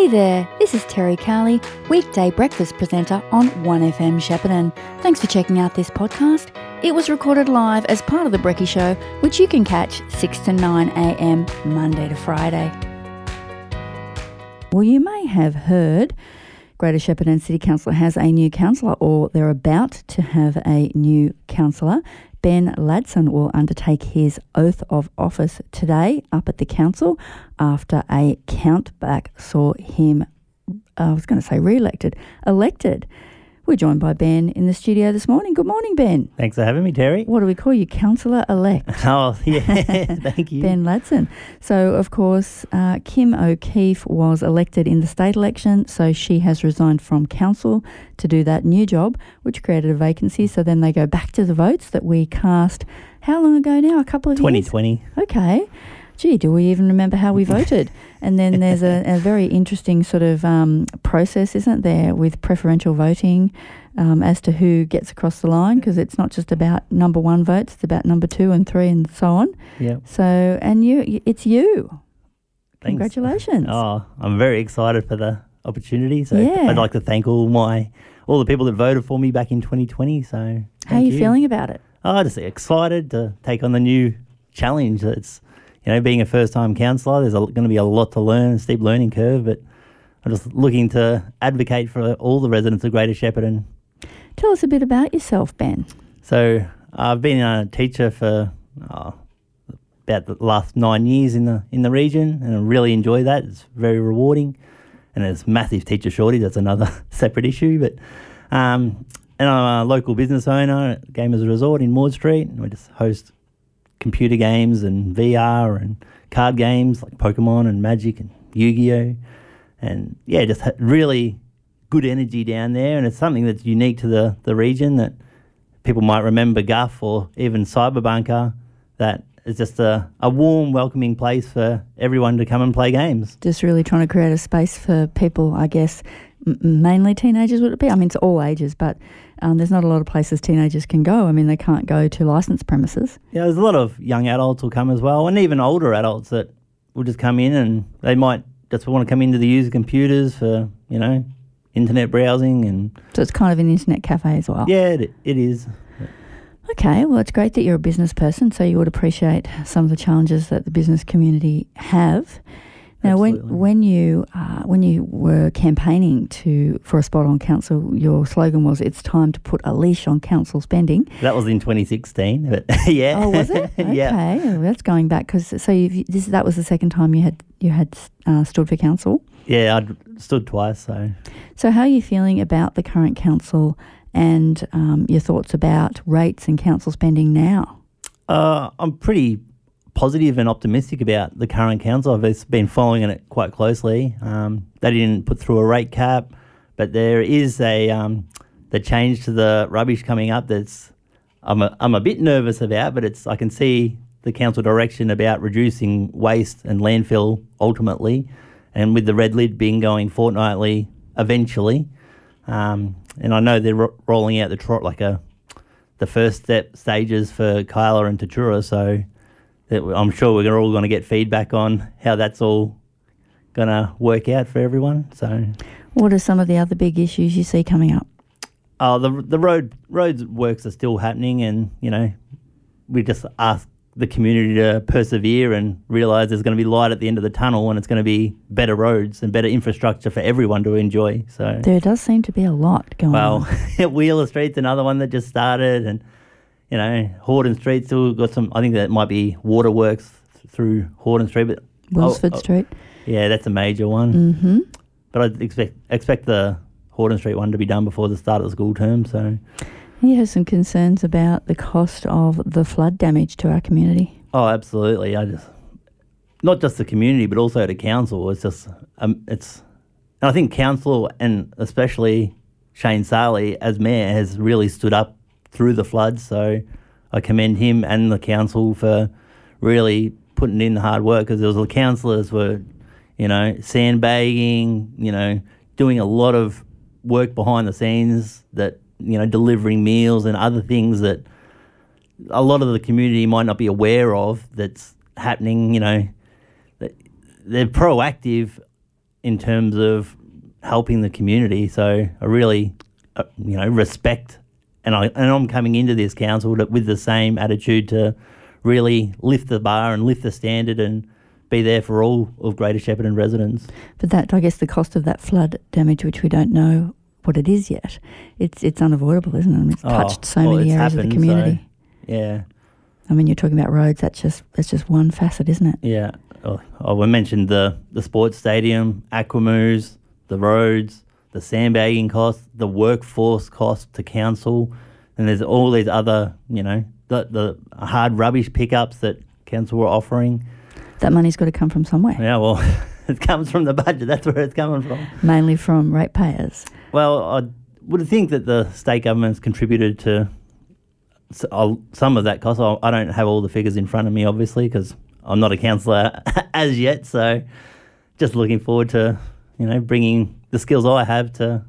Hey there, this is Terry Carley, weekday breakfast presenter on 1FM Shepparton. Thanks for checking out this podcast. It was recorded live as part of The Brecky Show, which you can catch 6 to 9 a.m. Monday to Friday. Well, you may have heard Greater Shepparton City Council has a new councillor, or they're about to have a new councillor. Ben Ladson will undertake his oath of office today up at the council after a countback saw him, uh, I was going to say re elected, elected. We're joined by Ben in the studio this morning. Good morning, Ben. Thanks for having me, Terry. What do we call you? Councillor elect. Oh, yeah, thank you. Ben Ladson. So, of course, uh, Kim O'Keeffe was elected in the state election, so she has resigned from council to do that new job, which created a vacancy. So then they go back to the votes that we cast. How long ago now? A couple of 2020. years. 2020. Okay. Gee, do we even remember how we voted? and then there's a, a very interesting sort of um, process, isn't there, with preferential voting um, as to who gets across the line because it's not just about number one votes; it's about number two and three and so on. Yeah. So, and you, it's you. Thanks. Congratulations. Oh, I'm very excited for the opportunity. So Yeah. I'd like to thank all my all the people that voted for me back in 2020. So how are thank you, feeling about it? Oh, just excited to take on the new challenge. It's you know being a first time councillor. There's going to be a lot to learn, a steep learning curve, but I'm just looking to advocate for all the residents of Greater Shepparton Tell us a bit about yourself, Ben. So I've been a teacher for oh, about the last nine years in the in the region, and I really enjoy that. It's very rewarding, and there's massive teacher shortage. That's another separate issue, but. Um, and I'm a local business owner at Gamers Resort in Maud Street. and We just host computer games and VR and card games like Pokemon and Magic and Yu-Gi-Oh! And yeah, just really good energy down there. And it's something that's unique to the, the region that people might remember Guff or even Cyberbunker. That is just a, a warm, welcoming place for everyone to come and play games. Just really trying to create a space for people, I guess, m- mainly teenagers would it be? I mean, it's all ages, but um, there's not a lot of places teenagers can go. I mean, they can't go to licensed premises. Yeah, there's a lot of young adults will come as well, and even older adults that will just come in and they might just want to come into the user computers for you know internet browsing and So it's kind of an internet cafe as well. yeah, it, it is. Okay, well, it's great that you're a business person, so you would appreciate some of the challenges that the business community have. Now, when Absolutely. when you uh, when you were campaigning to for a spot on council, your slogan was "It's time to put a leash on council spending." That was in 2016, but yeah. Oh, was it? Okay, yeah. well, that's going back because so you've, this that was the second time you had you had uh, stood for council. Yeah, I'd stood twice, so So, how are you feeling about the current council and um, your thoughts about rates and council spending now? uh, I'm pretty positive and optimistic about the current council. I've been following it quite closely. Um, they didn't put through a rate cap, but there is a um, the change to the rubbish coming up. That's I'm a, I'm a bit nervous about, but it's I can see the council direction about reducing waste and landfill ultimately, and with the red lid being going fortnightly eventually. Um, and I know they're ro- rolling out the trot like a the first step stages for Kialla and Tatura. So that I'm sure we're all going to get feedback on how that's all going to work out for everyone. So, What are some of the other big issues you see coming up? uh, the the road roads works are still happening, and you know, we just ask the community to persevere and realise there's going to be light at the end of the tunnel, and it's going to be better roads and better infrastructure for everyone to enjoy. So. There does seem to be a lot going Well, on. Well, Wheeler Street's another one that just started, and you know, Hawdon Street still got some. I think that might be waterworks through Hawdon Street, but Welsford oh, oh, Street. yeah, that's a major one. Mm-hmm. But I expect expect the Hawdon Street one to be done before the start of the school term. So, he has some concerns about the cost of the flood damage to our community. oh, absolutely. I just not just the community, but also the council. It's just um, it's. And I think council and especially Shane Sali as mayor has really stood up through the floods. So I commend him and the council for really putting in the hard work because there was the councillors were, you know, sandbagging, you know, doing a lot of work behind the scenes that you know delivering meals and other things that a lot of the community might not be aware of that's happening. You know, they're proactive in terms of helping the community. So I really, uh, you know, respect, and I and I'm coming into this council with the same attitude to really lift the bar and lift the standard and be there for all of Greater Shepparton residents. But that, I guess, the cost of that flood damage, which we don't know what it is yet, it's it's unavoidable, isn't it? I mean, it's touched oh, so well, many areas happened, of the community. So, yeah. I mean, you're talking about roads. That's just that's just one facet, isn't it? Yeah. Oh, oh we mentioned the the sports stadium, Aquamoves, the roads, the sandbagging costs, the workforce cost to council, and there's all these other, you know, the the hard rubbish pickups that council were offering. That money's got to come from somewhere. Yeah, well, it comes from the budget. That's where it's coming from. Mainly from ratepayers. Well, I would think that the state government's contributed to some of that cost. I don't have all the figures in front of me, obviously, because I'm not a councillor as yet. So, just looking forward to you know bringing the skills I have to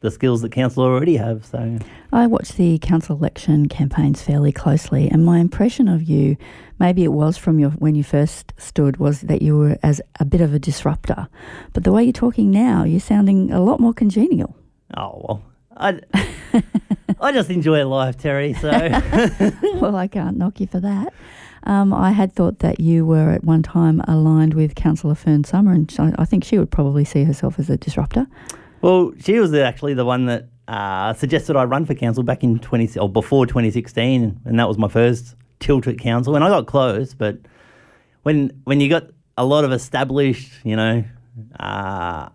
the skills that council already have. So I watched the council election campaigns fairly closely, and my impression of you, maybe it was from your when you first stood, was that you were as a bit of a disruptor. But the way you're talking now, you're sounding a lot more congenial. Oh well, I. I just enjoy life, Terry. So, well, I can't knock you for that. Um, I had thought that you were at one time aligned with Councillor Fern Summer, and I think she would probably see herself as a disruptor. Well, she was actually the one that uh, suggested I run for council back in 20 or before 2016, and that was my first tilt at council. And I got close, but when when you got a lot of established, you know, uh,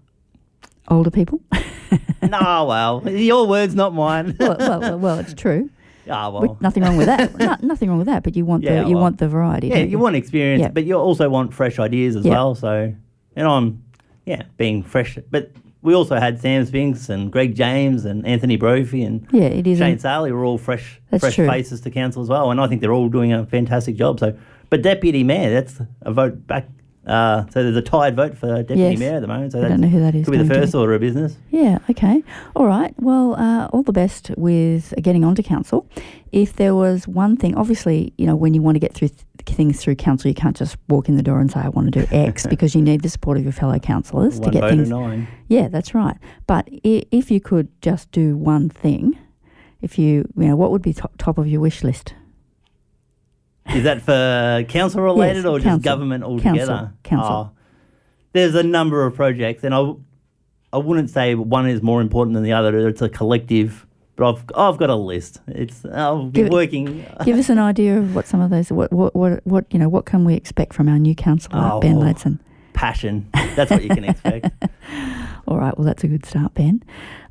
older people. no, well, your words, not mine. well, well, well, it's true. Ah, well. nothing wrong with that. no, nothing wrong with that. But you want yeah, the you well, want the variety. Yeah, you, you, want experience, yeah. but you also want fresh ideas as yeah. well. So, and I'm, yeah, being fresh, but we also had Sam Spinks and Greg James and Anthony Brophy and yeah, it is Shane Sali were all fresh fresh true. faces to council as well, and I think they're all doing a fantastic job. So, but deputy mayor, that's a vote back. Uh, so there's a tied vote for deputy yes. mayor at the moment. So I don't know who that is. Could be the first order of business. Yeah. Okay. All right. Well, uh, all the best with getting onto council. If there was one thing, obviously, you know, when you want to get through. Th- things through council, you can't just walk in the door and say, I want to do X because you need the support of your fellow councillors to get things. Nine. Yeah, that's right. But if you could just do one thing, if you, you know, what would be top, top of your wish list? Is that for council related yes, or council. just government altogether? Council. council. Oh, there's a number of projects, and I, I wouldn't say one is more important than the other. It's a collective but I've I've got a list. It's I'll be give, working. give us an idea of what some of those what what what, what you know what can we expect from our new councillor oh, Ben Ladson? Passion. That's what you can expect. All right. Well, that's a good start, Ben.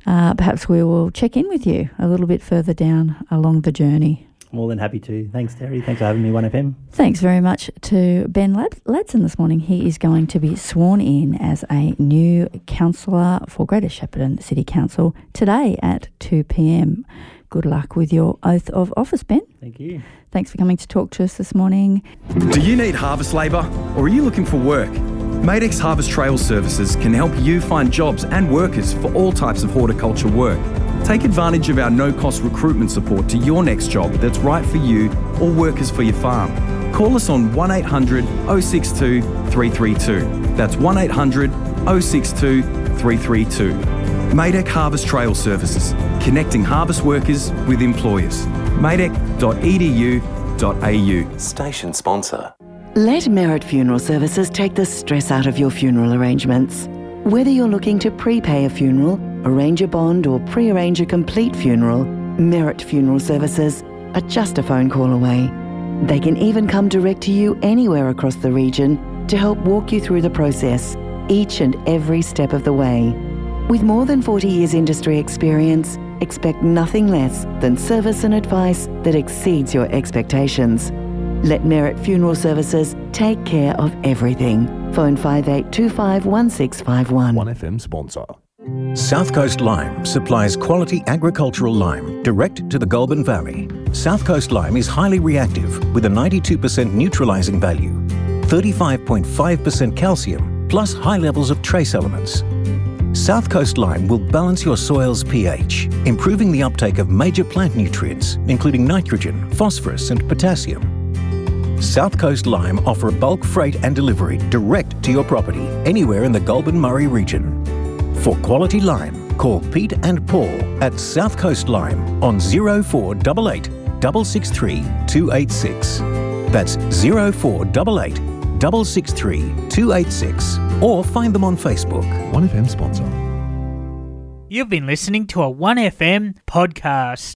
Uh, perhaps we will check in with you a little bit further down along the journey. More than happy to. Thanks, Terry. Thanks for having me, 1FM. Thanks very much to Ben Lad- Ladson this morning. He is going to be sworn in as a new councillor for Greater Shepparton City Council today at 2 pm. Good luck with your oath of office, Ben. Thank you. Thanks for coming to talk to us this morning. Do you need harvest labour or are you looking for work? Madec Harvest Trail Services can help you find jobs and workers for all types of horticulture work. Take advantage of our no cost recruitment support to your next job that's right for you or workers for your farm. Call us on 1800 062 332. That's 1800 062 332. Madec Harvest Trail Services, connecting harvest workers with employers. madec.edu.au. Station sponsor. Let Merit Funeral Services take the stress out of your funeral arrangements. Whether you're looking to prepay a funeral, arrange a bond, or pre arrange a complete funeral, Merit Funeral Services are just a phone call away. They can even come direct to you anywhere across the region to help walk you through the process, each and every step of the way. With more than 40 years industry experience, expect nothing less than service and advice that exceeds your expectations. Let Merit Funeral Services take care of everything. Phone 5825 1651. 1FM sponsor. South Coast Lime supplies quality agricultural lime direct to the Goulburn Valley. South Coast Lime is highly reactive with a 92% neutralising value, 35.5% calcium, plus high levels of trace elements. South Coast Lime will balance your soil's pH, improving the uptake of major plant nutrients, including nitrogen, phosphorus, and potassium South Coast Lime offer bulk freight and delivery direct to your property anywhere in the Goulburn Murray region. For quality lime, call Pete and Paul at South Coast Lime on 0488 663 286. That's 0488 663 286 or find them on Facebook. 1FM sponsor. You've been listening to a 1FM podcast.